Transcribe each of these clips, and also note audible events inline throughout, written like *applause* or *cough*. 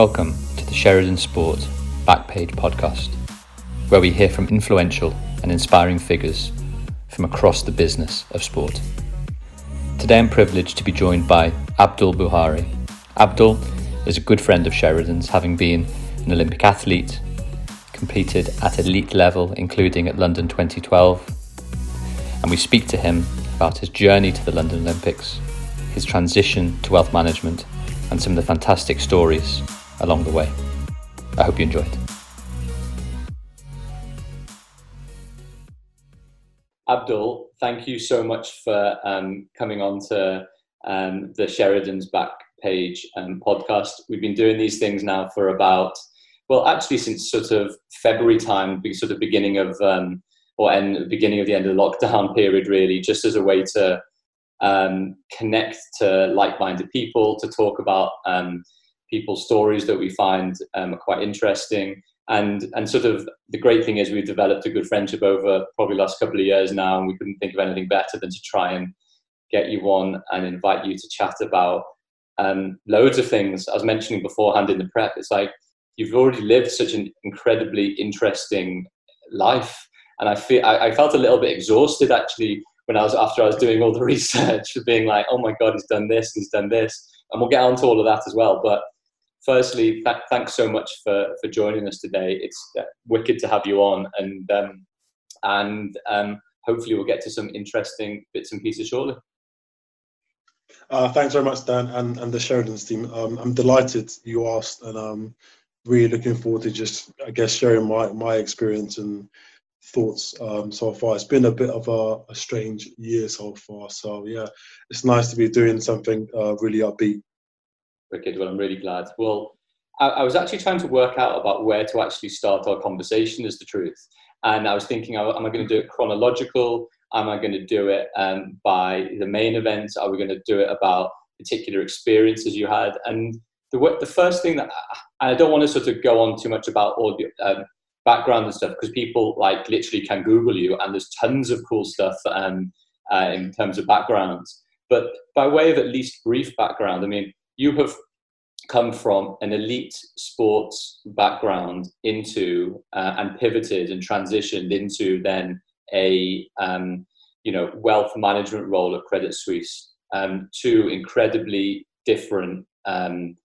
Welcome to the Sheridan Sport Backpage podcast, where we hear from influential and inspiring figures from across the business of sport. Today I'm privileged to be joined by Abdul Buhari. Abdul is a good friend of Sheridan's, having been an Olympic athlete, competed at elite level, including at London 2012. And we speak to him about his journey to the London Olympics, his transition to wealth management, and some of the fantastic stories along the way. I hope you enjoyed. Abdul, thank you so much for um, coming on to um, the Sheridan's Back Page um, podcast. We've been doing these things now for about, well, actually since sort of February time, sort of beginning of, um, or end, beginning of the end of the lockdown *laughs* period, really, just as a way to um, connect to like-minded people, to talk about um, people's stories that we find um, are quite interesting. And, and sort of the great thing is we've developed a good friendship over probably the last couple of years now, and we couldn't think of anything better than to try and get you on and invite you to chat about um, loads of things. I was mentioning beforehand in the prep, it's like you've already lived such an incredibly interesting life. And I feel I, I felt a little bit exhausted actually when I was after I was doing all the *laughs* research, being like, oh my god, he's done this, he's done this, and we'll get on to all of that as well. But firstly, th- thanks so much for for joining us today. It's uh, wicked to have you on, and um, and um, hopefully we'll get to some interesting bits and pieces shortly. Uh, thanks very much, Dan, and, and the Sheridan's team. Um, I'm delighted you asked, and I'm really looking forward to just, I guess, sharing my, my experience and thoughts um, so far. It's been a bit of a, a, strange year so far. So yeah, it's nice to be doing something uh, really upbeat. Wicked. Well, I'm really glad. Well, I, I, was actually trying to work out about where to actually start our conversation. Is the truth, and I was thinking, am I going to do it chronological? Am I going to do it um, by the main events? Are we going to do it about particular experiences you had? And the the first thing that I don't want to sort of go on too much about all the um, background and stuff because people like literally can Google you and there's tons of cool stuff um, uh, in terms of backgrounds. But by way of at least brief background, I mean, you have come from an elite sports background into uh, and pivoted and transitioned into then a um, you know wealth management role at Credit Suisse. Um, two incredibly different um,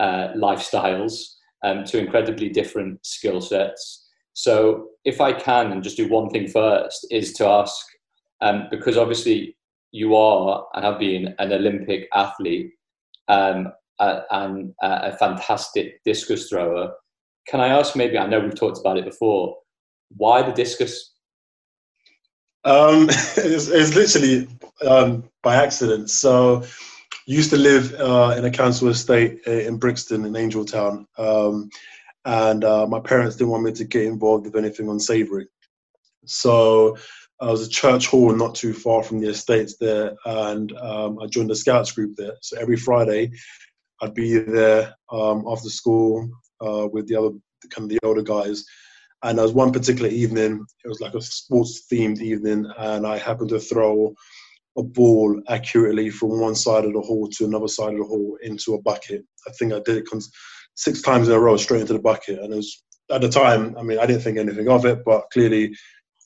uh, lifestyles um, to incredibly different skill sets. So, if I can, and just do one thing first, is to ask, um, because obviously you are and have been an Olympic athlete um, uh, and uh, a fantastic discus thrower. Can I ask, maybe, I know we've talked about it before, why the discus? Um, *laughs* it's, it's, literally um, by accident. So, used to live uh, in a council estate in Brixton in Angell Town, um, and uh, my parents didn't want me to get involved with anything unsavoury. So I was a church hall not too far from the estates there, and um, I joined the Scouts group there. So every Friday, I'd be there um, after school uh, with the other kind of the older guys. And there was one particular evening, it was like a sports themed evening, and I happened to throw a ball accurately from one side of the hall to another side of the hall into a bucket. I think I did it six times in a row straight into the bucket. And it was at the time, I mean, I didn't think anything of it, but clearly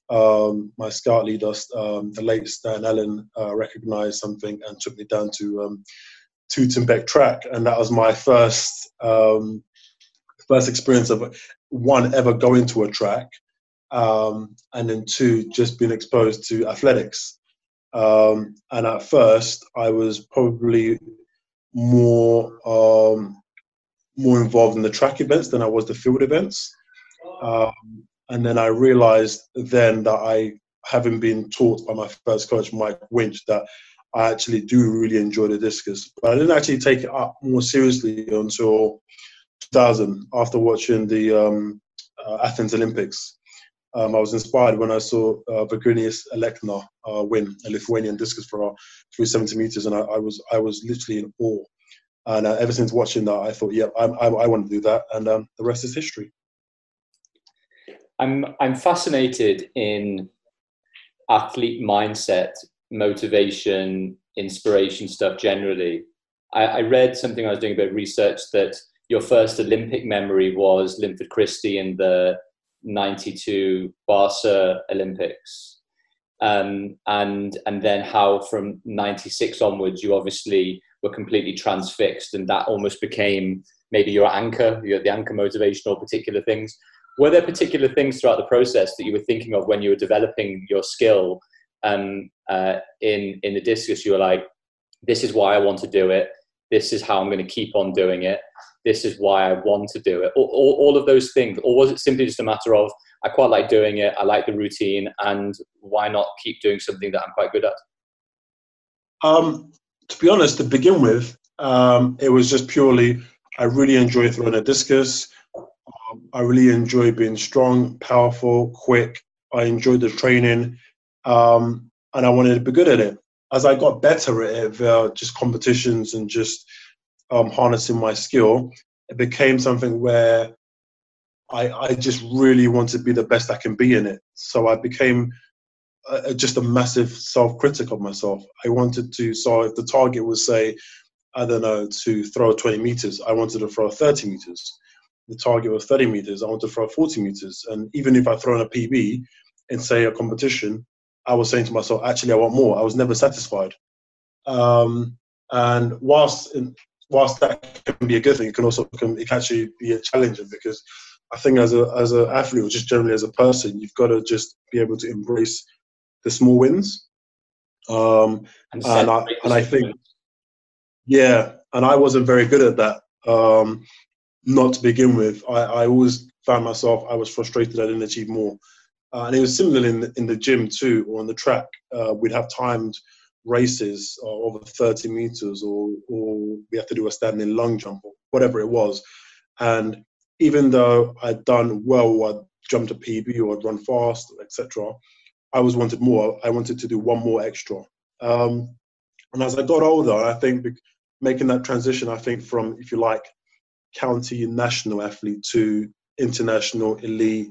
um, my scout leader, um, the late Stan Allen, uh, recognized something and took me down to um, Tooting track. And that was my first um, first experience of one ever going to a track. Um, and then two, just being exposed to athletics. Um, and at first, I was probably more um, more involved in the track events than I was the field events. Um, and then I realized then that I, having been taught by my first coach, Mike Winch, that I actually do really enjoy the discus. But I didn't actually take it up more seriously until 2000 after watching the um, uh, Athens Olympics. Um, I was inspired when I saw uh, Alekna uh, win a Lithuanian discus thrower through 70 meters, and I, I, was I was literally in awe. And uh, ever since watching that, I thought, yeah, I, I, I want to do that, and um, the rest is history. I'm I'm fascinated in athlete mindset, motivation, inspiration stuff generally. I, I read something I was doing a bit of research that your first Olympic memory was Linford Christie in the 92 Barca Olympics. Um, and and then how from 96 onwards you obviously were completely transfixed and that almost became maybe your anchor your, the anchor motivation or particular things were there particular things throughout the process that you were thinking of when you were developing your skill um, uh, in in the discus? You were like this is why i want to do it. This is how i'm going to keep on doing it. This is why i want to do it. All, all, all of those things or was it simply just a matter of i quite like doing it. I like the routine and why not keep doing something that i'm quite good at? Um, to be honest to begin with um, it was just purely i really enjoy throwing a discus I really enjoy being strong, powerful, quick. I enjoyed the training, um, and I wanted to be good at it. As I got better at it, via just competitions and just um, harnessing my skill, it became something where I, I just really want to be the best I can be in it. So I became just a massive self critic of myself. I wanted to, so if the target was, say, I don't know, to throw 20 meters, I wanted to throw 30 meters the target was 30 meters. I want to throw 40 meters. And even if I throw in a PB in, say, a competition, I was saying to myself, actually, I want more. I was never satisfied. Um, and whilst in, whilst that can be a good thing, it can also become, it can actually be a challenging because I think as a as an athlete or just generally as a person, you've got to just be able to embrace the small wins. Um, and, and I and I think, yeah, and I wasn't very good at that. Um, not to begin with. I, I always found myself, I was frustrated I didn't achieve more. Uh, and it was similar in the, in the gym too, or on the track. Uh, we'd have timed races uh, over 30 meters, or, or we have to do a standing long jump, or whatever it was. And even though I'd done well, I'd jumped a PB or I'd run fast, etc., I always wanted more. I wanted to do one more extra. Um, and as I got older, I think making that transition, I think from, if you like, county national athlete to international elite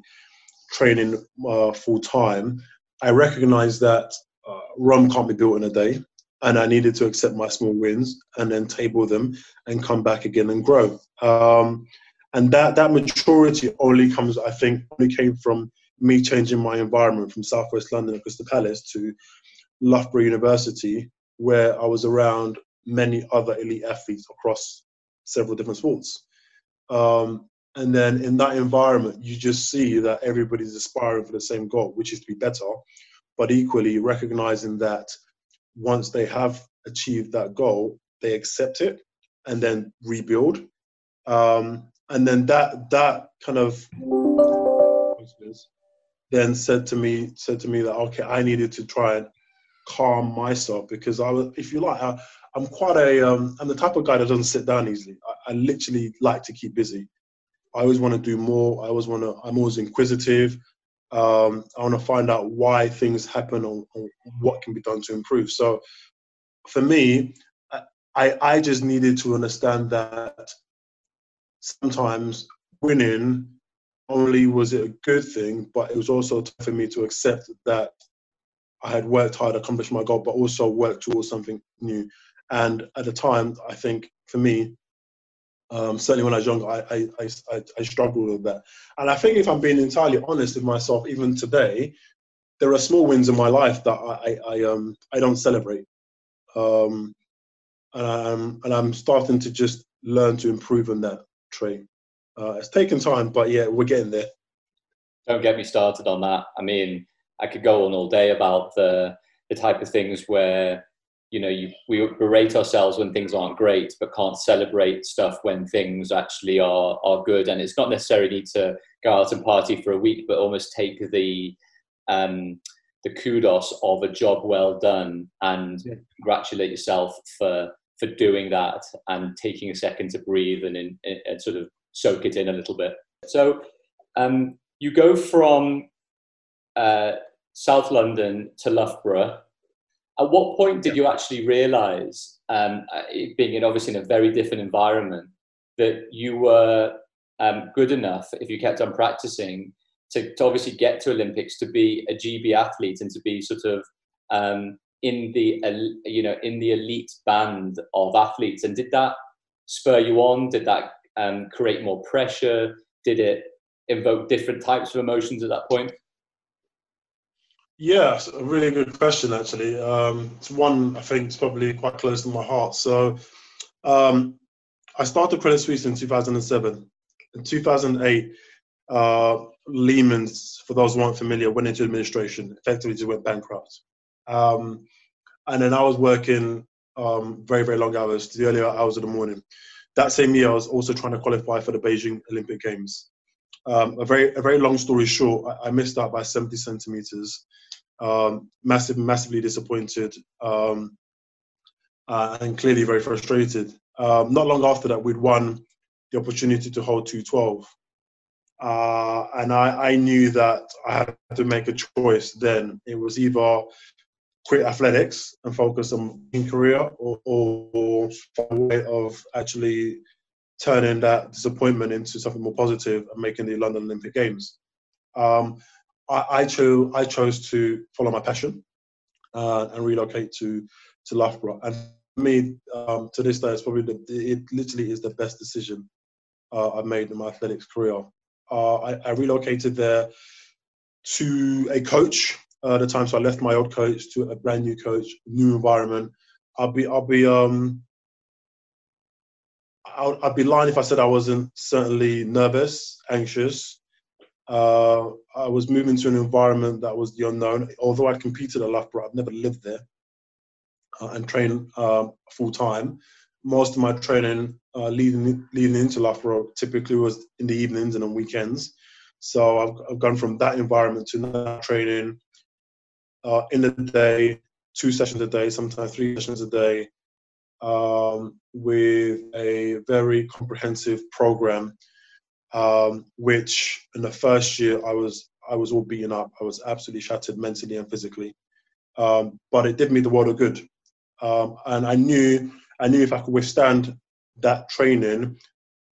training uh, full time, I recognized that uh, Rome can't be built in a day. And I needed to accept my small wins and then table them and come back again and grow. Um, and that, that maturity only comes, I think, only came from me changing my environment from Southwest London Crystal Palace to Loughborough University, where I was around many other elite athletes across several different sports. Um, and then in that environment, you just see that everybody's aspiring for the same goal, which is to be better, but equally recognizing that once they have achieved that goal, they accept it and then rebuild. Um, and then that that kind of then said to me said to me that okay, I needed to try and calm myself because I was, if you like, I, I'm quite a, um, I'm the type of guy that doesn't sit down easily. I, I literally like to keep busy. I always want to do more. I always want to, I'm always inquisitive. Um, I want to find out why things happen or, or, what can be done to improve. So for me, I, I just needed to understand that sometimes winning only was it a good thing, but it was also for me to accept that I had worked hard, accomplished my goal, but also worked towards something new. And at the time, I think for me, um, certainly when I was younger, I, I, I, I, struggled with that. And I think if I'm being entirely honest with myself, even today, there are small wins in my life that I, I, um, I don't celebrate. Um, and, I'm, and I'm starting to just learn to improve on that trait. Uh, it's taken time, but yeah, we're getting there. Don't get me started on that. I mean, I could go on all day about the, the type of things where you know you, we berate ourselves when things aren't great but can't celebrate stuff when things actually are are good and it's not necessarily need to go out and party for a week but almost take the um, the kudos of a job well done and yeah. congratulate yourself for for doing that and taking a second to breathe and, in, and sort of soak it in a little bit so um, you go from uh, south london to loughborough at what point did you actually realize, um, uh, being in obviously in a very different environment, that you were um, good enough if you kept on practicing to, to, obviously get to Olympics, to be a GB athlete, and to be sort of um, in the you know in the elite band of athletes? And did that spur you on? Did that um, create more pressure? Did it invoke different types of emotions at that point? Yeah, a really good question actually. Um, it's one I think is probably quite close to my heart. So um, I started Credit Suisse in 2007. In 2008, uh, Lehman's, for those who aren't familiar, went into administration, effectively just went bankrupt. Um, and then I was working um, very, very long hours, the earlier hours of the morning. That same year, I was also trying to qualify for the Beijing Olympic Games. Um, a very, a very long story short, I, I missed out by 70 centimeters. Um, massive, massively disappointed, um, uh, and clearly very frustrated. Um, not long after that, we'd won the opportunity to hold 212. Uh, and I, I knew that I had to make a choice then. It was either quit athletics and focus on in career or, or, a way of actually turning that disappointment into something more positive and making the London Olympic Games. Um, I, I, chose, I chose to follow my passion uh, and relocate to, to Loughborough. And for me, um, to this day, it's probably the, it literally is the best decision uh, I've made in my athletics career. Uh, I, I, relocated there to a coach uh, at the time, so I left my old coach to a brand new coach, new environment. I'll be, I'll be, um, I'll, I'd be lying if I said I wasn't certainly nervous, anxious. Uh, I was moving to an environment that was the unknown. Although I'd competed at Loughborough, I'd never lived there uh, and trained um, full time. Most of my training uh, leading leading into Loughborough typically was in the evenings and on weekends. So I've, I've gone from that environment to now training uh, in the day, two sessions a day, sometimes three sessions a day, um, with a very comprehensive program. Um, which in the first year I was I was all beaten up. I was absolutely shattered mentally and physically. Um, but it did me the world of good, um, and I knew I knew if I could withstand that training,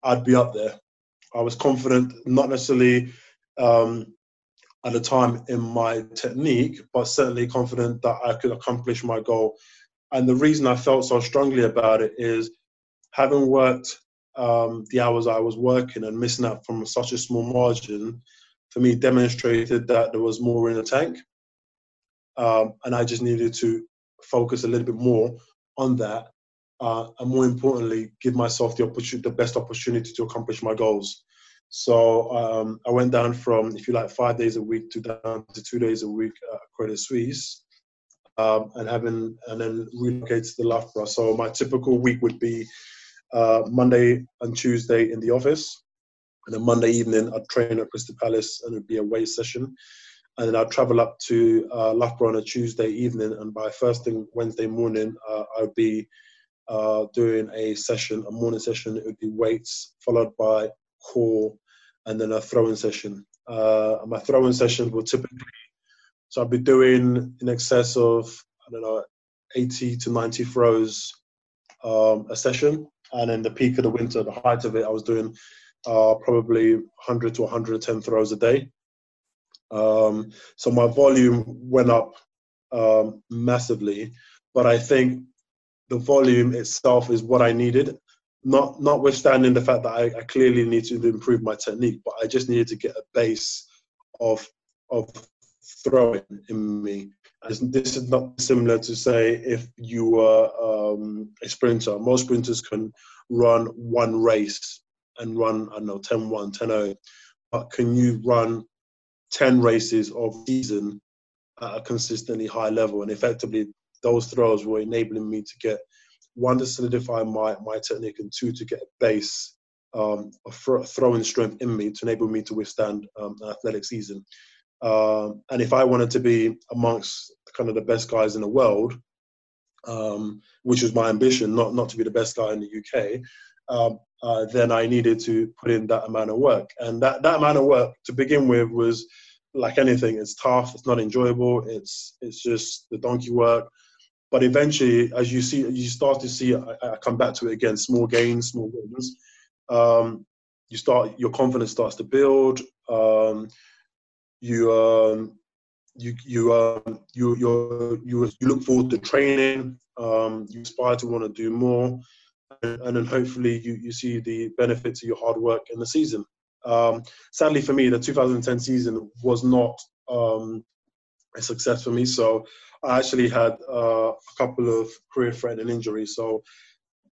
I'd be up there. I was confident, not necessarily um, at the time in my technique, but certainly confident that I could accomplish my goal. And the reason I felt so strongly about it is having worked um, the hours I was working and missing out from such a small margin, for me, demonstrated that there was more in the tank. Um, and I just needed to focus a little bit more on that uh, and more importantly, give myself the opportunity, the best opportunity to accomplish my goals. So um, I went down from, if you like, five days a week to down to two days a week at Credit Suisse, um, and having and then relocated to the Loughborough. So my typical week would be uh, Monday and Tuesday in the office, and then Monday evening I'd train at Crystal Palace, and it'd be a weight session. And then I'd travel up to uh, Loughborough on a Tuesday evening, and by first thing Wednesday morning, uh, I'd be uh, doing a session, a morning session. It would be weights followed by core, and then a throwing session. Uh, my throwing sessions will typically, so I'd be doing in excess of I don't know, 80 to 90 throws um, a session, and in the peak of the winter, the height of it, I was doing uh, probably 100 to 110 throws a day. Um, so my volume went up um, massively, but I think the volume itself is what I needed. Not notwithstanding the fact that I, I clearly need to improve my technique, but I just needed to get a base of of throwing in me. This is not similar to say if you were um, a sprinter. Most sprinters can run one race and run, I don't know, 10 1, 10 0. But can you run 10 races of season at a consistently high level? And effectively, those throws were enabling me to get one to solidify my my technique and two to get a base um, throwing strength in me to enable me to withstand um, an athletic season. Um, and if I wanted to be amongst kind of the best guys in the world, um, which was my ambition, not not to be the best guy in the UK, um, uh, then I needed to put in that amount of work. And that that amount of work to begin with was like anything. It's tough. It's not enjoyable. It's it's just the donkey work. But eventually, as you see, you start to see. I, I come back to it again. Small gains, small wins. Um, you start. Your confidence starts to build. Um, you um, you you um, you you you you look forward to training. Um, you aspire to want to do more. and then hopefully you, you see the benefits of your hard work in the season. Um, sadly for me, the 2010 season was not um, a success for me. So I actually had uh, a couple of career-threatening injuries. So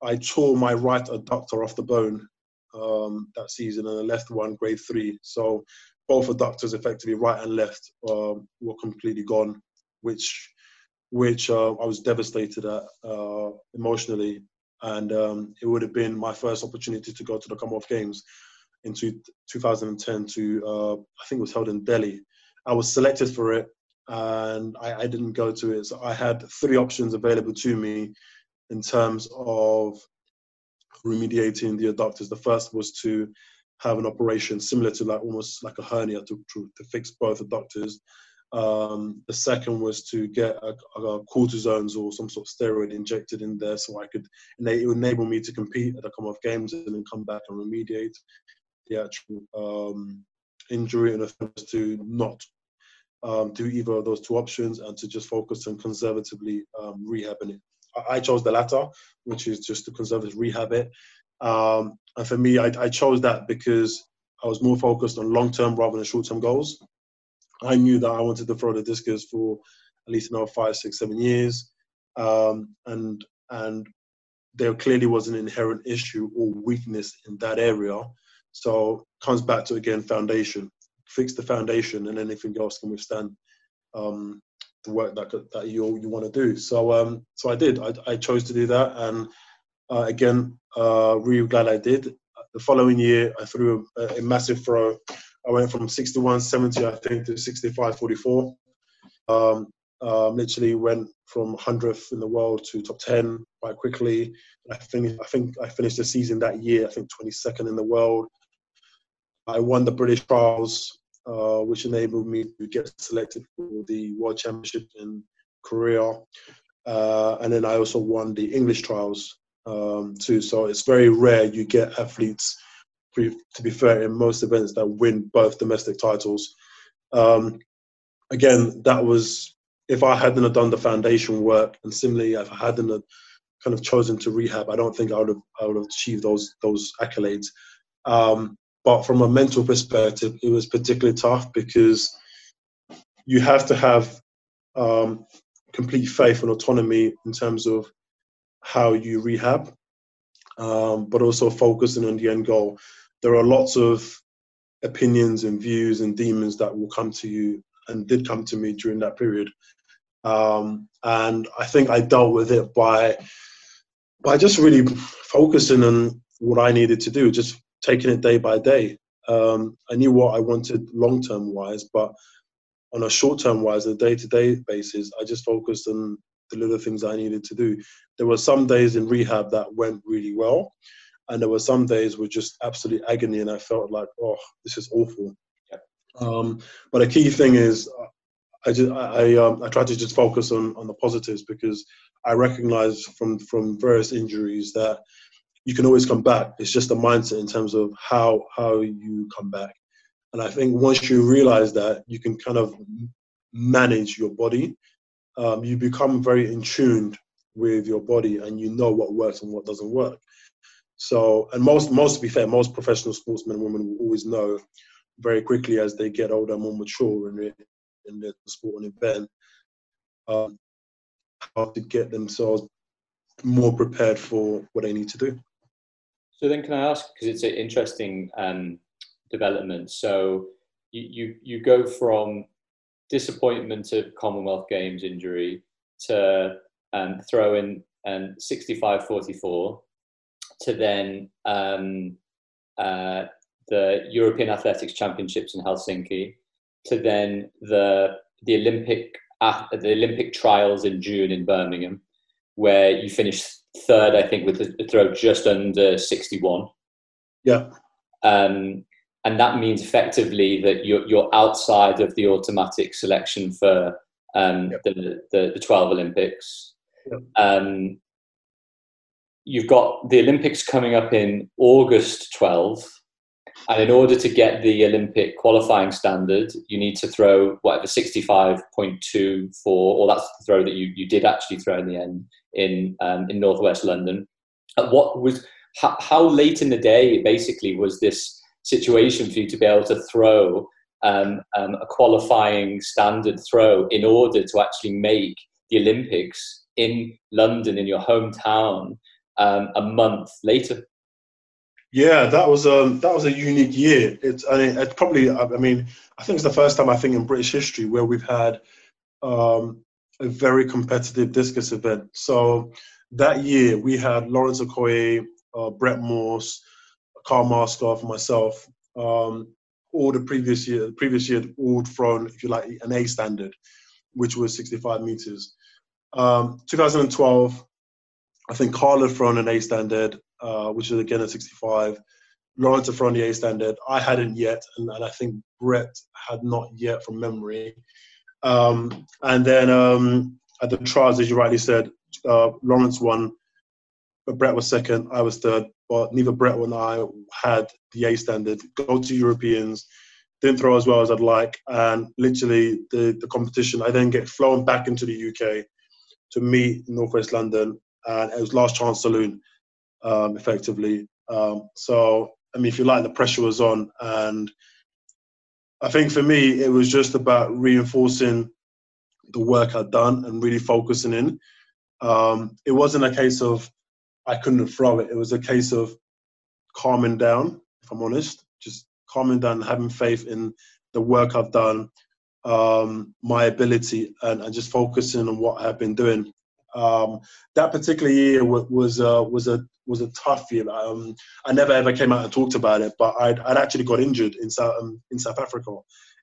I tore my right adductor off the bone um, that season, and the left one, grade three. So both adductors, effectively right and left, um, were completely gone, which which uh, I was devastated at uh, emotionally. And um, it would have been my first opportunity to go to the Commonwealth Games in two, 2010 to, uh, I think it was held in Delhi. I was selected for it and I, I, didn't go to it. So I had three options available to me in terms of remediating the adductors. The first was to have an operation similar to like almost like a hernia to, to, to fix both adductors. Um, the second was to get a, a cortisones or some sort of steroid injected in there so I could, and it would enable me to compete at the Commonwealth Games and then come back and remediate the actual um, injury. And the third was to not um, do either of those two options and to just focus on conservatively um, rehabbing it. I, chose the latter, which is just to conservatively rehab it. Um, and for me, I, I, chose that because I was more focused on long term rather than short term goals. I knew that I wanted to throw the discus for at least another five, six, seven years, um, and and there clearly was an inherent issue or weakness in that area. So it comes back to again foundation fix the foundation, and anything else can withstand um, the work that that you you want to do. So um, so I did. I, I chose to do that, and uh, again, uh, really glad I did. The following year, I threw a, a massive throw. I went from 61 70, I think, to 65.44. Um, um, literally went from 100th in the world to top 10 quite quickly. I finished. I think I finished the season that year. I think 22nd in the world. I won the British trials, uh, which enabled me to get selected for the World Championship in Korea. Uh, and then I also won the English trials um, too. So it's very rare you get athletes, to be fair, in most events that win both domestic titles. Um, again, that was if I hadn't done the foundation work, and similarly, if I hadn't kind of chosen to rehab, I don't think I would have I would have achieved those those accolades. Um, but from a mental perspective, it was particularly tough because you have to have um, complete faith and autonomy in terms of how you rehab, um, but also focusing on the end goal. There are lots of opinions and views and demons that will come to you and did come to me during that period. Um, and I think I dealt with it by by just really focusing on what I needed to do, just taking it day by day. Um, I knew what I wanted long term wise, but on a short term wise, a day to day basis, I just focused on the little things I needed to do. There were some days in rehab that went really well, and there were some days with just absolute agony, and I felt like, oh, this is awful. Um, but a key thing is, I just I I, um, I try to just focus on on the positives because I recognize from from various injuries that you can always come back. It's just a mindset in terms of how how you come back. And I think once you realize that, you can kind of manage your body. Um, you become very in tuned with your body, and you know what works and what doesn't work. So, and most most to be fair, most professional sportsmen and women will always know very quickly as they get older, more mature in in their sport and event, um, how to get themselves more prepared for what they need to do. So then, can I ask because it's an interesting um, development. So you, you you go from disappointment of Commonwealth Games injury to um, throwing um, 65-44 to then um, uh, the European Athletics Championships in Helsinki to then the the Olympic uh, the Olympic trials in June in Birmingham, where you finished third, I think, with the throw just under 61. Yeah. Um, and that means effectively that you're, you're outside of the automatic selection for um, yep. the, the, the, 12 Olympics. Yep. Um, you've got the Olympics coming up in August 12. And in order to get the Olympic qualifying standard, you need to throw whatever 65.24, or that's the throw that you, you did actually throw in the end in um, in northwest London. At what was how, how, late in the day basically was this situation for you to be able to throw um, um, a qualifying standard throw in order to actually make the Olympics in London in your hometown um, a month later? Yeah, that was um that was a unique year. It's I mean it's probably I mean I think it's the first time I think in British history where we've had um, a very competitive discus event. So that year we had Lawrence Okoye, uh, Brett Morse, Carl Myerscough, myself. Um, all the previous year, the previous year, all thrown, if you like, an A standard, which was 65 meters. Um, 2012, I think Carl had thrown an A standard, uh, which is again a 65. Lawrence had thrown the A standard. I hadn't yet, and, and I think Brett had not yet from memory. Um, and then um, at the trials, as you rightly said, uh, Lawrence won, but Brett was second. I was third, but neither Brett or I had the A standard. Go to Europeans, didn't throw as well as I'd like, and literally the, the competition. I then get flown back into the UK to meet Northwest London, and it was last chance saloon, um, effectively. Um, so I mean, if you like, the pressure was on, and I think for me, it was just about reinforcing the work I'd done and really focusing in. Um, it wasn't a case of I couldn't throw it. It was a case of calming down, if I'm honest, just calming down, having faith in the work I've done, um, my ability, and, and, just focusing on what I've been doing. Um, that particular year was uh, was a was a tough year. Um, I never ever came out and talked about it, but I'd, I'd actually got injured in South um, in South Africa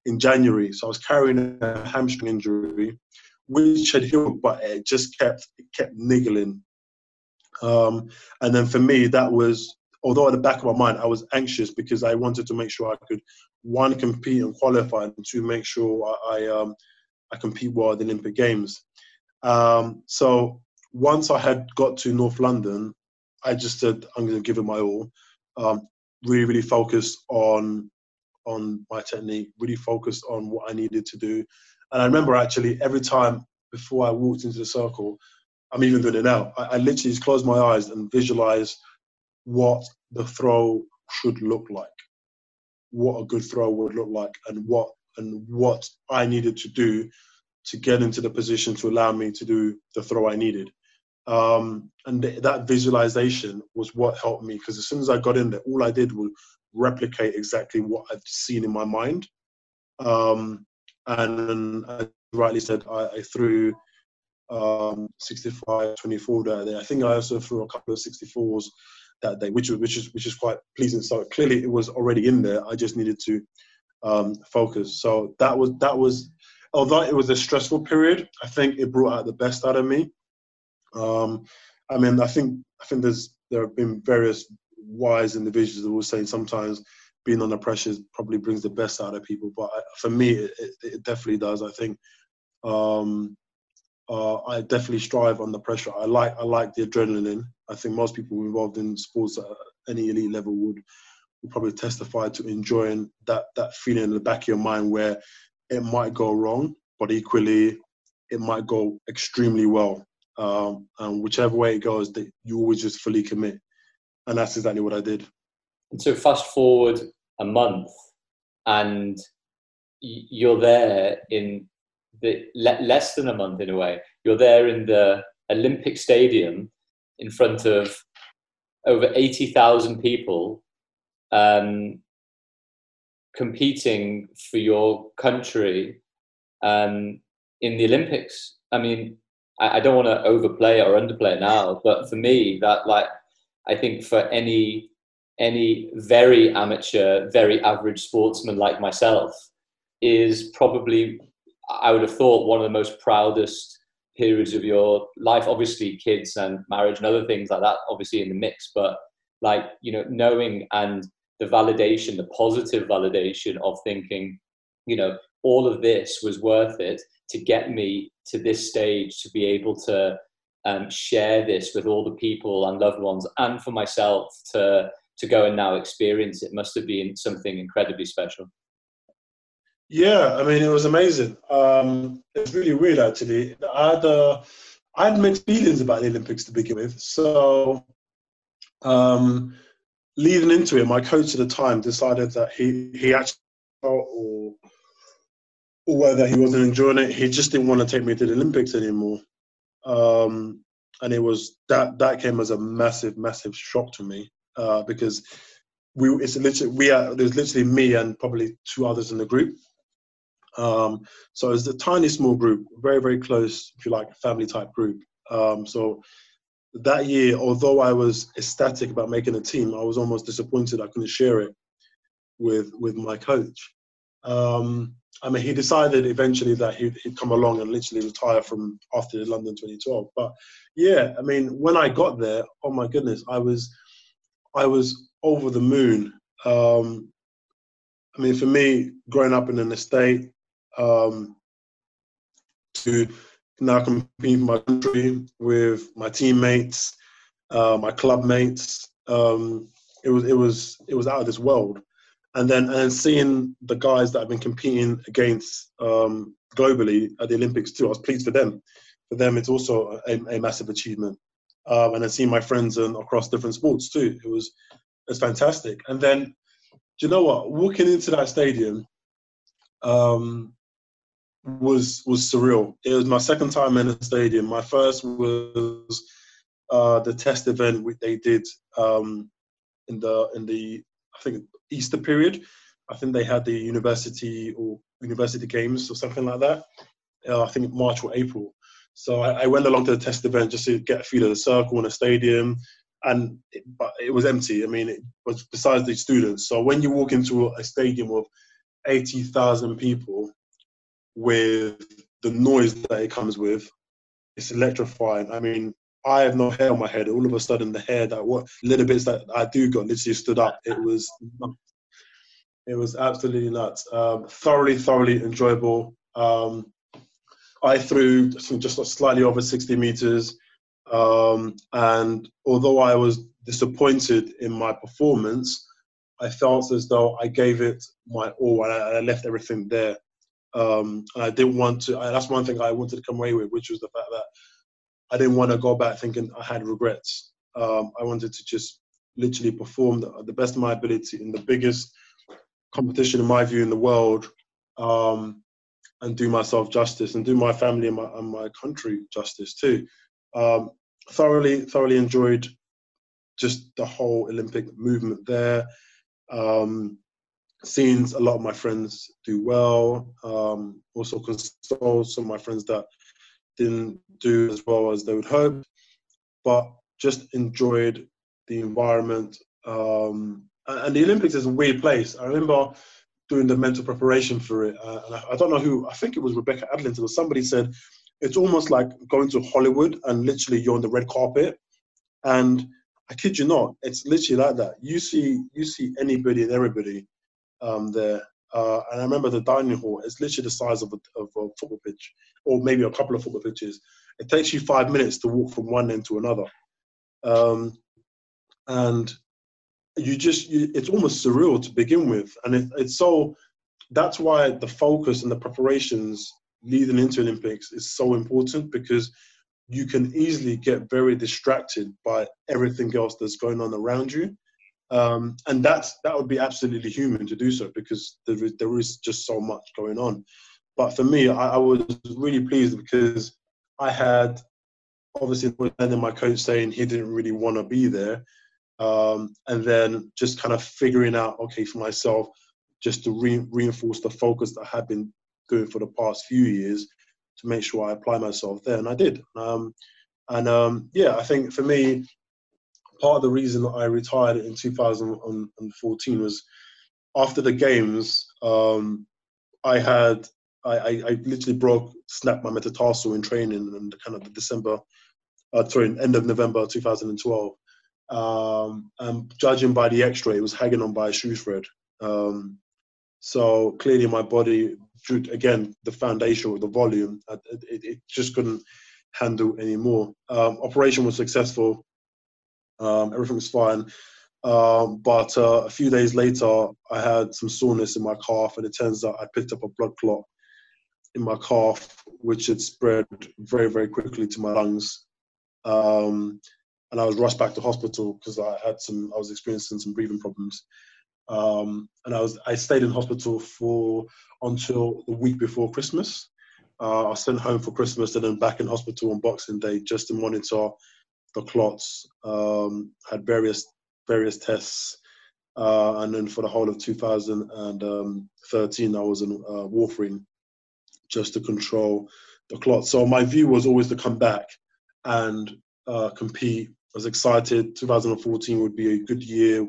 in January. So I was carrying a hamstring injury, which had healed, but it just kept it kept niggling. Um, and then for me, that was although at the back of my mind I was anxious because I wanted to make sure I could one compete and qualify, and two make sure I I, um, I compete well at the Olympic Games. Um, so once I had got to North London, I just said I'm going to give it my all. Um, really, really focused on on my technique. Really focused on what I needed to do. And I remember actually every time before I walked into the circle, I'm even doing it now. I, I literally just close my eyes and visualize what the throw should look like, what a good throw would look like, and what and what I needed to do to get into the position to allow me to do the throw I needed. Um, and th- that visualization was what helped me because as soon as I got in there, all I did was replicate exactly what I'd seen in my mind. Um, and as rightly said, I, I threw um, 65, 24 that day. I think I also threw a couple of 64s that day, which which is which is quite pleasing. So clearly it was already in there. I just needed to um, focus. So that was that was although it was a stressful period, I think it brought out the best out of me. Um, I mean, I think I think there's there have been various wise individuals that will say sometimes being under pressure probably brings the best out of people, but for me, it, it, definitely does. I think um, uh, I definitely strive under pressure. I like I like the adrenaline. I think most people involved in sports at any elite level would, would probably testify to enjoying that that feeling in the back of your mind where it might go wrong, but equally it might go extremely well. Um, and whichever way it goes, that you always just fully commit, and that's exactly what I did. And so fast forward a month, and you're there in the less than a month in a way. You're there in the Olympic Stadium in front of over eighty thousand people, um, competing for your country um, in the Olympics. I mean, I, I don't want to overplay or underplay it now, but for me, that like I think for any any very amateur, very average sportsman like myself is probably I would have thought one of the most proudest periods of your life. Obviously, kids and marriage and other things like that, obviously in the mix, but like you know, knowing and the validation, the positive validation of thinking, you know, all of this was worth it to get me to this stage to be able to um, share this with all the people and loved ones and for myself to to go and now experience it must have been something incredibly special yeah i mean it was amazing um, it's really weird actually i had uh, i had mixed feelings about the olympics to begin with so um, leading into it, my coach at the time decided that he he actually or or whether he wasn't enjoying it, he just didn't want to take me to the Olympics anymore. Um, and it was that that came as a massive, massive shock to me uh, because we it's literally we are there's literally me and probably two others in the group. Um, so it's a tiny small group, very very close, if you like, family type group. Um, so that year, although I was ecstatic about making a team, I was almost disappointed I couldn't share it with with my coach. Um, I mean, he decided eventually that he'd, he'd, come along and literally retire from after London 2012. But yeah, I mean, when I got there, oh my goodness, I was, I was over the moon. Um, I mean, for me, growing up in an estate, um, to now compete in my country with my teammates, uh, my club mates, um, it was it was it was out of this world and then and then seeing the guys that have been competing against um, globally at the Olympics too, I was pleased for them. For them, it's also a, a massive achievement. Um, and then seeing my friends and across different sports too, it was it was fantastic. And then, do you know what? Walking into that stadium um, was was surreal. It was my second time in the stadium. My first was uh, the test event they did um, in the in the I think Easter period. I think they had the university or university games or something like that. Uh, I think March or April. So I, I, went along to the test event just to get a feel of the circle in a stadium, and it, but it was empty. I mean, it was besides the students. So when you walk into a stadium of eighty thousand people, with the noise that it comes with, it's electrifying. I mean, I have no hair on my head. All of a sudden, the hair that what little bits that I do got literally stood up. It was, it was absolutely nuts. Um, thoroughly, thoroughly enjoyable. Um, I threw just slightly over 60 meters, um, and although I was disappointed in my performance, I felt as though I gave it my all, and I, I left everything there. Um, and I didn't want to. I, that's one thing I wanted to come away with, which was the fact that I didn't want to go back thinking I had regrets. Um, I wanted to just literally perform the, the, best of my ability in the biggest competition, in my view, in the world, um, and do myself justice and do my family and my, and my country justice too. Um, thoroughly, thoroughly enjoyed just the whole Olympic movement there. Um, seen a lot of my friends do well. Um, also console some of my friends that didn't do as well as they would hope, but just enjoyed the environment. Um, and the Olympics is a weird place. I remember doing the mental preparation for it, uh, and I, I, don't know who. I think it was Rebecca Adlington or somebody said it's almost like going to Hollywood and literally you're on the red carpet. And I kid you not, it's literally like that. You see, you see anybody and everybody um, there. Uh, and I remember the dining hall, it's literally the size of a, of a, football pitch, or maybe a couple of football pitches. It takes you five minutes to walk from one end to another. Um, and you just, you, it's almost surreal to begin with. And it, it's so, that's why the focus and the preparations leading into Olympics is so important because you can easily get very distracted by everything else that's going on around you. Um, and that's that would be absolutely human to do so because there is, there is just so much going on. But for me, I, I was really pleased because I had obviously then my coach saying he didn't really want to be there, um, and then just kind of figuring out okay for myself just to re- reinforce the focus that I had been doing for the past few years to make sure I apply myself there, and I did. Um, and um, yeah, I think for me, part of the reason I retired in 2014 was after the games, um, I had I, I, I, literally broke, snapped my metatarsal in training in kind of the December, uh, sorry, end of November 2012. Um, and judging by the X-ray, it was hanging on by a shoe thread. Um, so clearly, my body, again, the foundation of the volume, it, it just couldn't handle anymore. Um, operation was successful. Um, everything was fine. Um, but uh, a few days later, I had some soreness in my calf, and it turns out I picked up a blood clot in my calf, which had spread very, very quickly to my lungs. Um, and I was rushed back to hospital because I had some, I was experiencing some breathing problems. Um, and I was, I stayed in hospital for until the week before Christmas. Uh, I was sent home for Christmas and then back in hospital on Boxing Day just to monitor the clots. Um, had various various tests, uh, and then for the whole of 2013, I was in uh, warfarin just to control the clots. So my view was always to come back and uh, compete. I was excited. 2014 would be a good year.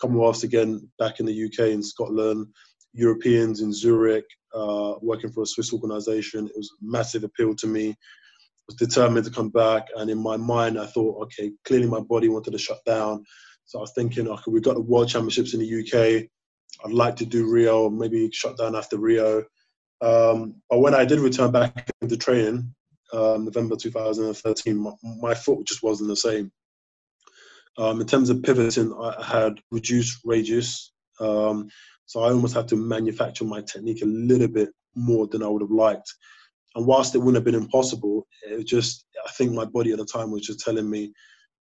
Commonwealths again back in the UK and Scotland, Europeans in Zurich, uh, working for a Swiss organization. It was a massive appeal to me. Was determined to come back, and in my mind, I thought, okay, clearly my body wanted to shut down. So I was thinking, okay, we've got the World Championships in the UK. I'd like to do Rio, maybe shut down after Rio. Um, but when I did return back into training, um, November 2013, my, my, foot just wasn't the same. Um, in terms of pivoting, I had reduced radius, um, so I almost had to manufacture my technique a little bit more than I would have liked. And whilst it wouldn't have been impossible, it just I think my body at the time was just telling me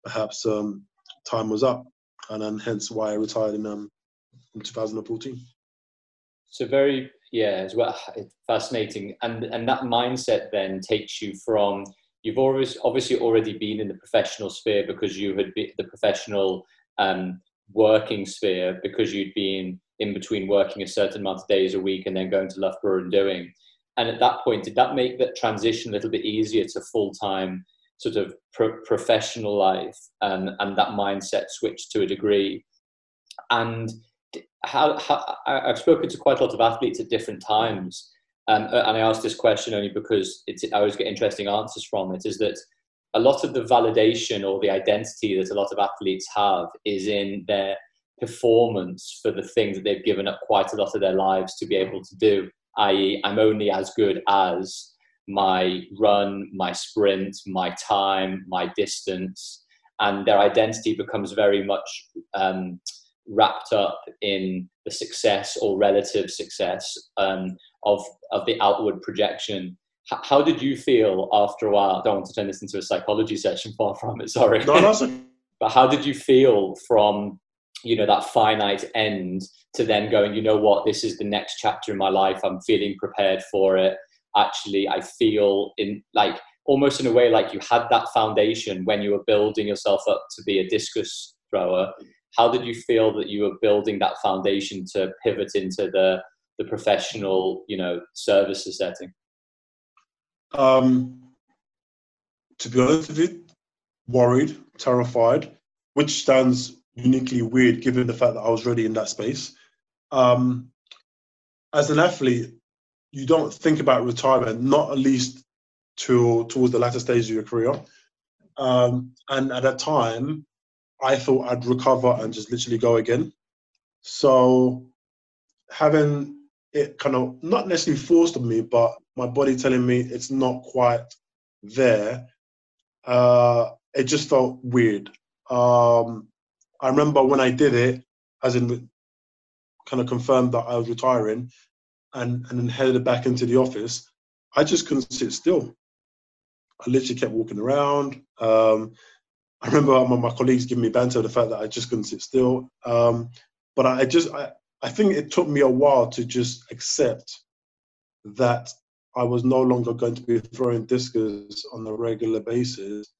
perhaps um, time was up, and then hence why I retired in um, in 2014. So very yeah, as well, fascinating, and and that mindset then takes you from you've always obviously already been in the professional sphere because you had been the professional um, working sphere because you'd been in between working a certain amount of days a week and then going to Loughborough and doing. And at that point, did that make that transition a little bit easier to full time sort of pro- professional life and, and that mindset switch to a degree? And how, how I've spoken to quite a lot of athletes at different times, um, and I ask this question only because I always get interesting answers from it. Is that a lot of the validation or the identity that a lot of athletes have is in their performance for the things that they've given up quite a lot of their lives to be able to do. I.e., I'm only as good as my run, my sprint, my time, my distance, and their identity becomes very much um, wrapped up in the success or relative success um, of of the outward projection. H- how did you feel after a while? I don't want to turn this into a psychology session. Far from it. Sorry. No, no, *laughs* but how did you feel from you know that finite end to then going? You know what? This is the next chapter in my life. I'm feeling prepared for it. Actually, I feel in like almost in a way like you had that foundation when you were building yourself up to be a discus thrower how did you feel that you were building that foundation to pivot into the the professional you know services setting um to be honest with you worried terrified which sounds uniquely weird given the fact that i was already in that space um as an athlete you don't think about retirement not at least to towards the latter stage of your career um, and at that time I thought I'd recover and just literally go again. So having it kind of not necessarily forced on me, but my body telling me it's not quite there, uh, it just felt weird. Um, I remember when I did it, as in kind of confirmed that I was retiring and, and then headed back into the office, I just couldn't sit still. I literally kept walking around. Um, I remember my, my colleagues giving me banter the fact that I just couldn't sit still. Um, but I just, I, I think it took me a while to just accept that I was no longer going to be throwing discus on a regular basis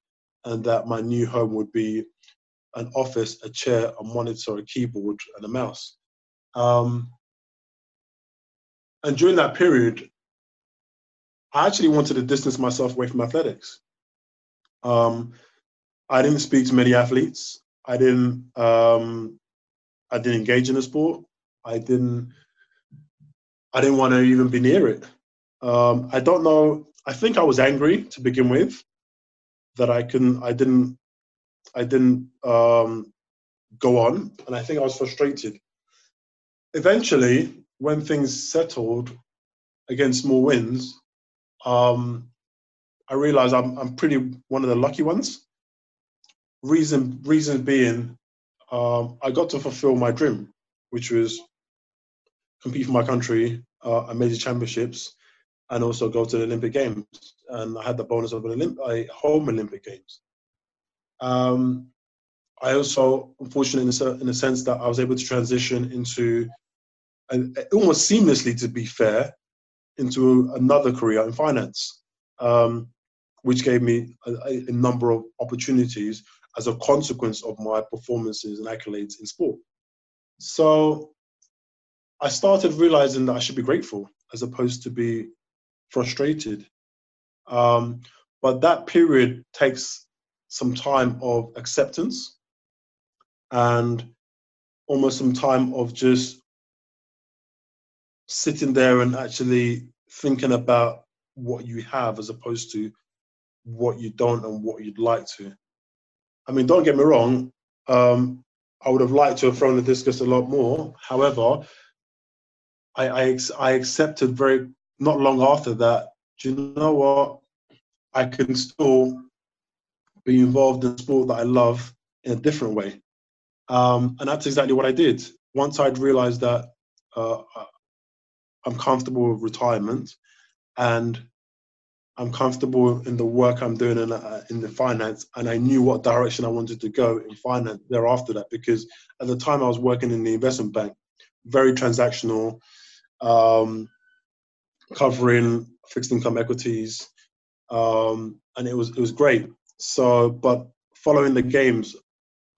and that my new home would be an office, a chair, a monitor, a keyboard, and a mouse. Um, and during that period, I actually wanted to distance myself away from athletics. Um, I didn't speak to many athletes. I didn't. Um, I didn't engage in the sport. I didn't. I didn't want to even be near it. Um, I don't know. I think I was angry to begin with that I couldn't. I didn't. I didn't um, go on, and I think I was frustrated. Eventually, when things settled, against more wins, um, I realized I'm, I'm pretty one of the lucky ones. Reason reason being, um, I got to fulfill my dream, which was compete for my country uh, at major championships, and also go to the Olympic Games. And I had the bonus of an Olymp- a home Olympic Games. Um, I also, unfortunately, in a, in a sense that I was able to transition into, almost seamlessly, to be fair, into another career in finance, um, which gave me a, a, number of opportunities as a consequence of my performances and accolades in sport. So I started realizing that I should be grateful as opposed to be frustrated. Um, but that period takes some time of acceptance and almost some time of just sitting there and actually thinking about what you have as opposed to what you don't and what you'd like to. I mean, don't get me wrong, um, I would have liked to have thrown the discus a lot more. However, I, I, I accepted very not long after that. Do you know what? I can still be involved in sport that I love in a different way. Um, and that's exactly what I did. Once I'd realized that uh, I'm comfortable with retirement and I'm comfortable in the work I'm doing in, uh, in the finance, and I knew what direction I wanted to go in finance thereafter that because at the time I was working in the investment bank, very transactional, um, covering fixed income equities, um, and it was it was great. So, but following the games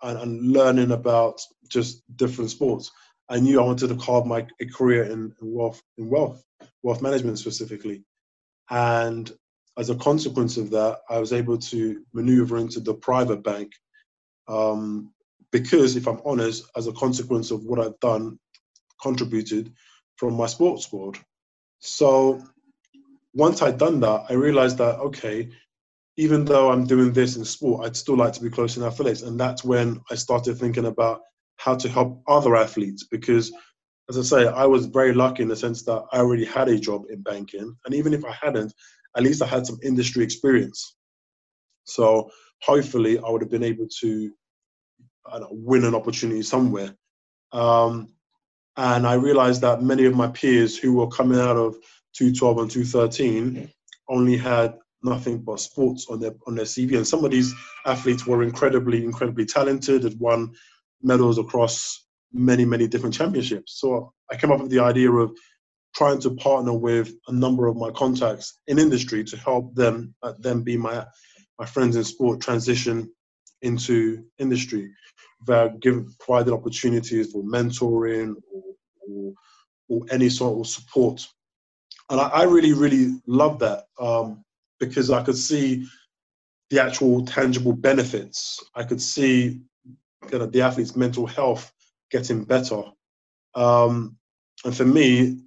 and, and, learning about just different sports, I knew I wanted to carve my a career in, in wealth in wealth wealth management specifically, and as a consequence of that, I was able to maneuver into the private bank um, because, if I'm honest, as a consequence of what I've done, contributed from my sports squad. So once I'd done that, I realized that, okay, even though I'm doing this in sport, I'd still like to be close in athletics. And that's when I started thinking about how to help other athletes because, as I say, I was very lucky in the sense that I already had a job in banking. And even if I hadn't, at least I had some industry experience. So hopefully I would have been able to know, win an opportunity somewhere. Um, and I realized that many of my peers who were coming out of 212 and 213 only had nothing but sports on their on their CV. And some of these athletes were incredibly, incredibly talented, had won medals across many, many different championships. So I came up with the idea of trying to partner with a number of my contacts in industry to help them uh, them be my my friends in sport transition into industry that give provided opportunities for mentoring or, or, or any sort of support and I, I really really love that um, because I could see the actual tangible benefits I could see kind of the athlete's mental health getting better um, and for me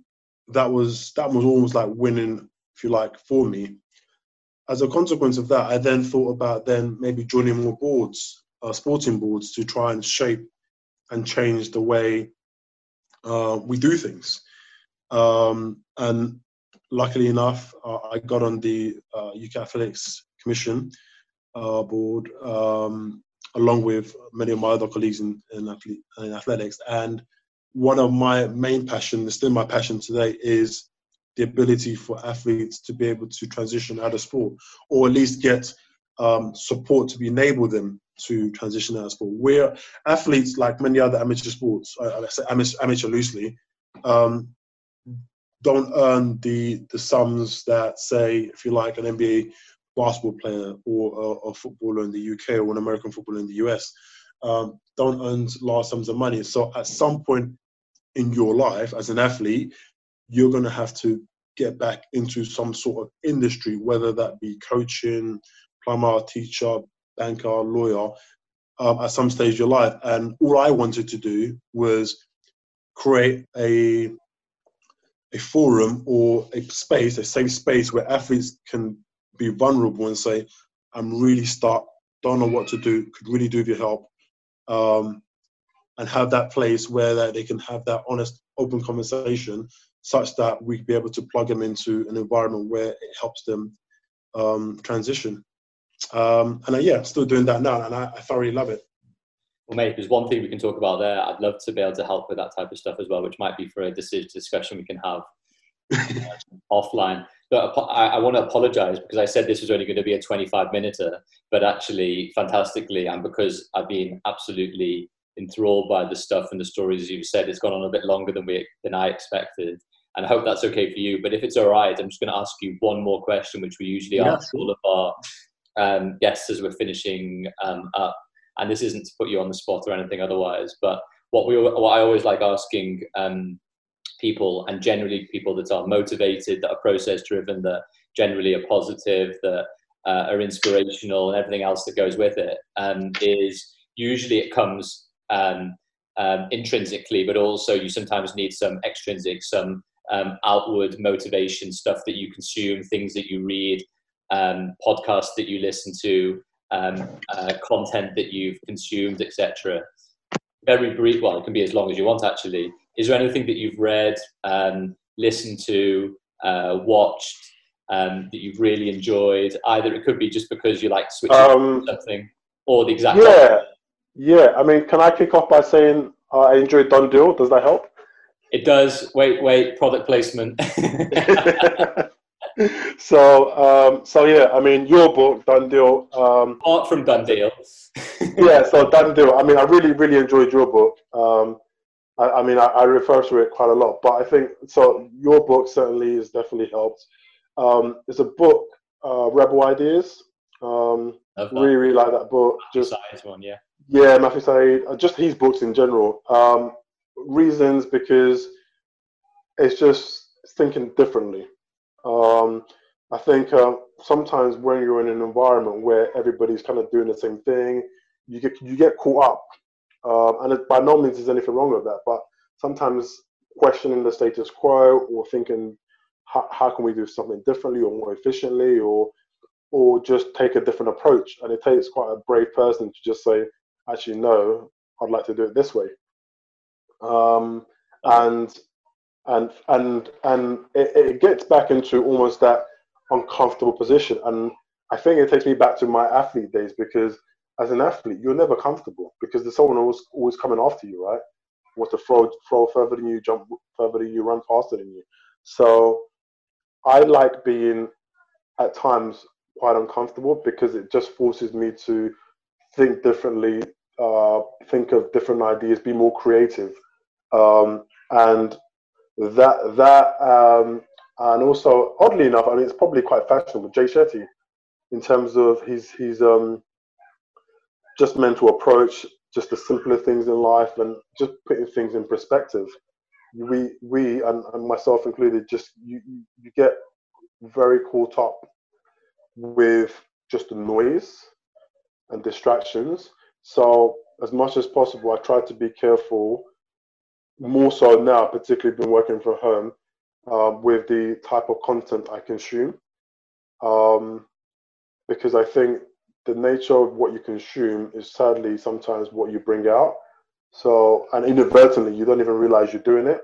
that was that was almost like winning, if you like, for me. As a consequence of that, I then thought about then maybe joining more boards, uh, sporting boards, to try and shape and change the way uh, we do things. Um, and luckily enough, uh, I got on the UK uh, Athletics Commission uh, board um, along with many of my other colleagues in, in, in athletics, and one of my main passions, still my passion today, is the ability for athletes to be able to transition out of sport, or at least get um, support to be enable them to transition out of sport. Where athletes, like many other amateur sports, I, I say amateur, amateur loosely, um, don't earn the the sums that, say, if you like, an NBA basketball player or a, a footballer in the UK or an American footballer in the US. Um, don't earn large sums of money. So at some point in your life as an athlete, you're going to have to get back into some sort of industry, whether that be coaching, plumber, teacher, banker, lawyer, um, at some stage of your life. And all I wanted to do was create a a forum or a space, a safe space where athletes can be vulnerable and say, "I'm really stuck, don't know what to do, could really do with your help." Um, and have that place where that they can have that honest, open conversation, such that we'd be able to plug them into an environment where it helps them um, transition. Um, and uh, yeah, still doing that now, and I, I thoroughly love it. Well, mate, there's one thing we can talk about there. I'd love to be able to help with that type of stuff as well, which might be for a decision discussion we can have *laughs* offline. but I, I want to apologize because I said this was only going to be a 25 minute, but actually, fantastically, and because I've been absolutely enthralled by the stuff and the stories you've said, it's gone on a bit longer than we than I expected. And I hope that's okay for you. But if it's all right, I'm just going to ask you one more question, which we usually yeah. ask all of our um, guests as we're finishing um, up. And this isn't to put you on the spot or anything otherwise, but what we what I always like asking um, people, and generally people that are motivated, that are process driven, that generally are positive, that uh, are inspirational, and everything else that goes with it, um, is usually it comes um, um, intrinsically, but also you sometimes need some extrinsic, some um, outward motivation stuff that you consume, things that you read, um, podcasts that you listen to, um, uh, content that you've consumed, etc. Very brief. Well, it can be as long as you want, actually is there anything that you've read, um, listened to, uh, watched um, that you've really enjoyed? Either it could be just because you like switching um, something, or the exact. Yeah, opposite. yeah. I mean, can I kick off by saying uh, I enjoyed Done Deal? Does that help? It does. Wait, wait. Product placement. *laughs* *laughs* *laughs* so, um, so yeah. I mean, your book, Done Deal. Um, Apart from Done Deal. *laughs* yeah. So Done Deal. I mean, I really, really enjoyed your book. Um, I, I mean, I, I, refer to it quite a lot, but I think so. Your book certainly has definitely helped. Um, it's a book, uh, Rebel Ideas. Um, really, really like that book. Just one, yeah. Yeah, Matthew Syed. Uh, just his books in general. Um, reasons because it's just thinking differently. Um, I think uh, sometimes when you're in an environment where everybody's kind of doing the same thing, you get you get caught up um, and it, by no means is anything wrong with that, but sometimes questioning the status quo or thinking how, how can we do something differently or more efficiently or or just take a different approach. And it takes quite a brave person to just say, actually, no, I'd like to do it this way. Um, and and and and it, it, gets back into almost that uncomfortable position. And I think it takes me back to my athlete days because as an athlete, you're never comfortable because there's someone always always coming after you, right? Want to throw throw further than you, jump further than you, run faster than you. So I like being at times quite uncomfortable because it just forces me to think differently, uh, think of different ideas, be more creative, um, and that that um, and also oddly enough, I mean it's probably quite fashionable. Jay Shetty, in terms of his his um, just mental approach, just the simpler things in life, and just putting things in perspective. We, we, and, and myself included, just you, you get very caught up with just the noise and distractions. So, as much as possible, I try to be careful. More so now, particularly been working from home, um, with the type of content I consume, um, because I think the nature of what you consume is sadly sometimes what you bring out. So, and inadvertently, you don't even realize you're doing it.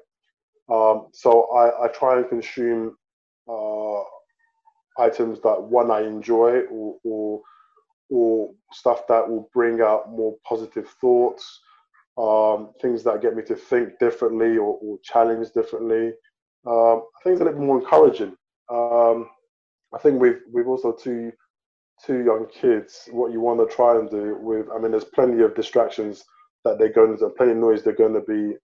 Um, so, I, I try and consume uh, items that one I enjoy or, or, or stuff that will bring out more positive thoughts, um, things that get me to think differently or, or challenge differently. Um, things a little more encouraging. Um, I think we've we've also two two young kids, what you want to try and do with, I mean, there's plenty of distractions that they're going to, plenty of noise they're going to be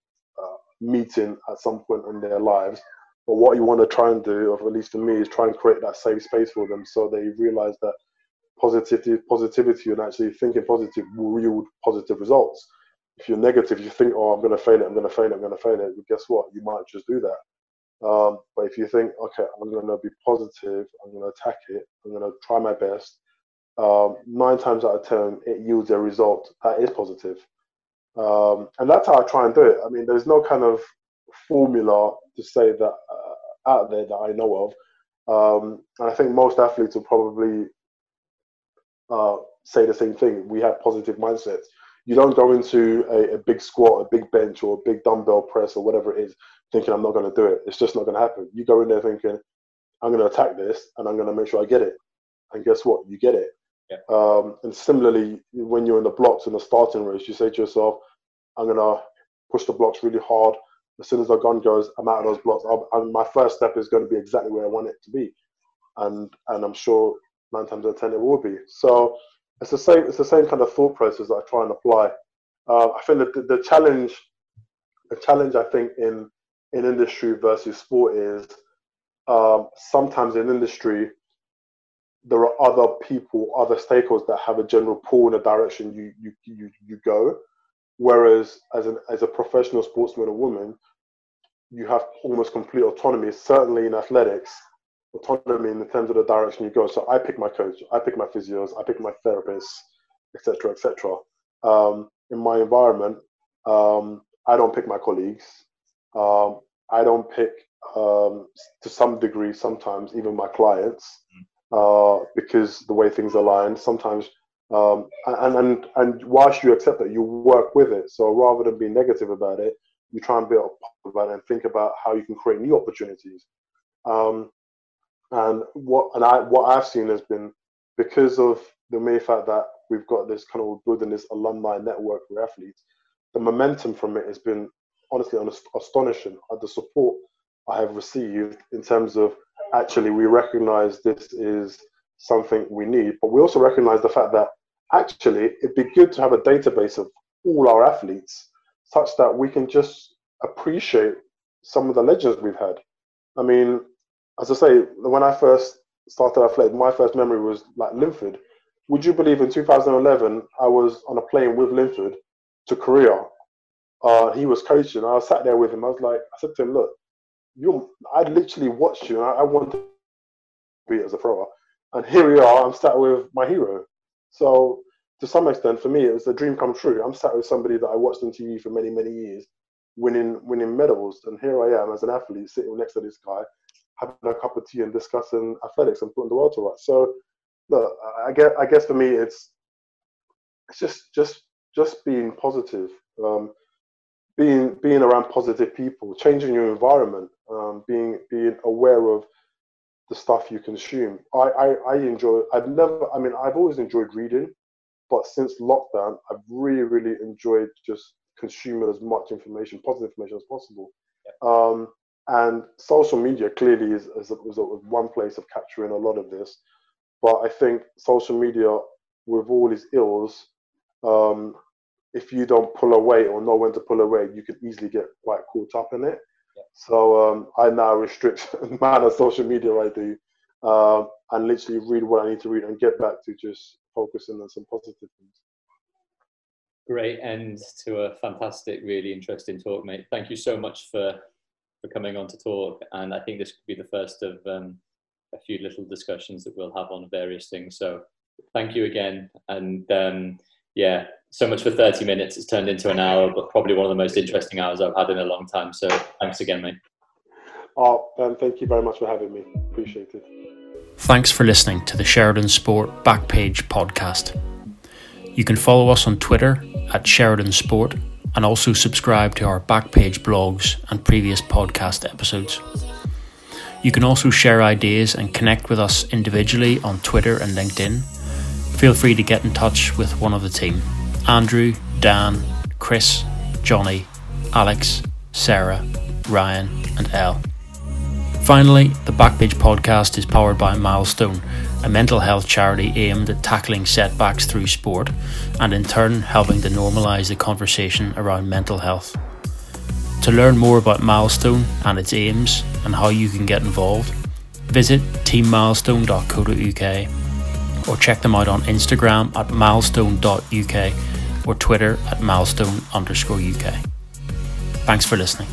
uh, meeting at some point in their lives. But what you want to try and do, or at least for me, is try and create that safe space for them so they realize that positivity, positivity and actually thinking positive will yield positive results. If you're negative, you think, oh, I'm going to fail it, I'm going to fail it, I'm going to fail it. Guess what? You might just do that. Um, but if you think, okay, I'm going to be positive, I'm going to attack it, I'm going to try my best, um, nine times out of ten, it yields a result that is positive. Um, and that's how I try and do it. I mean, there's no kind of formula to say that uh, out there that I know of. Um, and I think most athletes will probably uh, say the same thing. We have positive mindsets. You don't go into a, a, big squat, a big bench, or a big dumbbell press, or whatever it is, thinking I'm not going to do it. It's just not going to happen. You go in there thinking, I'm going to attack this, and I'm going to make sure I get it. And guess what? You get it. Yeah. Um, and similarly, when you're in the blocks in the starting race, you say to yourself, I'm going to push the blocks really hard. As soon as the gun goes, I'm out of those blocks. I'll, my first step is going to be exactly where I want it to be. and and I'm sure nine times out of ten it will be. So it's the same. It's the same kind of thought process that I try and apply. Uh, I think that the, the challenge, the challenge I think in in industry versus sport is um, sometimes in industry there are other people, other stakeholders that have a general pull in the direction you you you, you go. Whereas as an as a professional sportsman or woman, you have almost complete autonomy. Certainly in athletics, autonomy in terms of the direction you go. So I pick my coach, I pick my physios, I pick my therapists, etc., etc. Um, in my environment, um, I don't pick my colleagues. Um, I don't pick, um, to some degree, sometimes even my clients, uh, because the way things align. Sometimes, um, and and and whilst you accept that, you work with it. So rather than be negative about it, you try and build about it and think about how you can create new opportunities. Um, and what and I what I've seen has been because of the mere fact that we've got this kind of building this alumni network for athletes, the momentum from it has been honestly astonishing. At the support I have received in terms of actually we recognize this is something we need, but we also recognize the fact that actually it'd be good to have a database of all our athletes such that we can just appreciate some of the legends we've had. I mean, as I say, when I first started athletics, my first memory was like Linford. Would you believe in 2011, I was on a plane with Linford to Korea. Uh, he was coaching. I sat there with him. I was like, I said to him, look, you, I literally watched you, and I, I wanted to be as a thrower. And here we are. I'm sat with my hero. So to some extent, for me, it was a dream come true. I'm sat with somebody that I watched on TV for many, many years, winning winning medals, and here I am as an athlete sitting next to this guy having a cup of tea and discussing athletics and putting the world to rights. So, look, I guess, I guess for me, it's it's just just just being positive, um, being being around positive people, changing your environment, um, being being aware of the stuff you consume. I, I I enjoy. I've never. I mean, I've always enjoyed reading, but since lockdown, I've really really enjoyed just consuming as much information, positive information as possible. Um, and social media clearly is, is, is one place of capturing a lot of this. But I think social media, with all its ills, um, if you don't pull away or know when to pull away, you can easily get quite caught up in it. Yeah. So um, I now restrict *laughs* the amount of social media I do uh, and literally read what I need to read and get back to just focusing on some positive things. Great end to a fantastic, really interesting talk, mate. Thank you so much for for coming on to talk. And I think this could be the first of um, a few little discussions that we'll have on various things. So thank you again. And um, yeah, so much for 30 minutes. It's turned into an hour, but probably one of the most interesting hours I've had in a long time. So thanks again, mate. Oh, Ben, thank you very much for having me. Appreciate it. Thanks for listening to the Sheridan Sport Backpage podcast. You can follow us on Twitter at Sheridan Sport and also subscribe to our Backpage blogs and previous podcast episodes. You can also share ideas and connect with us individually on Twitter and LinkedIn. Feel free to get in touch with one of the team Andrew, Dan, Chris, Johnny, Alex, Sarah, Ryan, and Elle. Finally, the Backpage podcast is powered by Milestone, a mental health charity aimed at tackling setbacks through sport and in turn helping to normalise the conversation around mental health. To learn more about Milestone and its aims and how you can get involved, visit teammilestone.co.uk or check them out on Instagram at milestone.uk or Twitter at milestone underscore UK. Thanks for listening.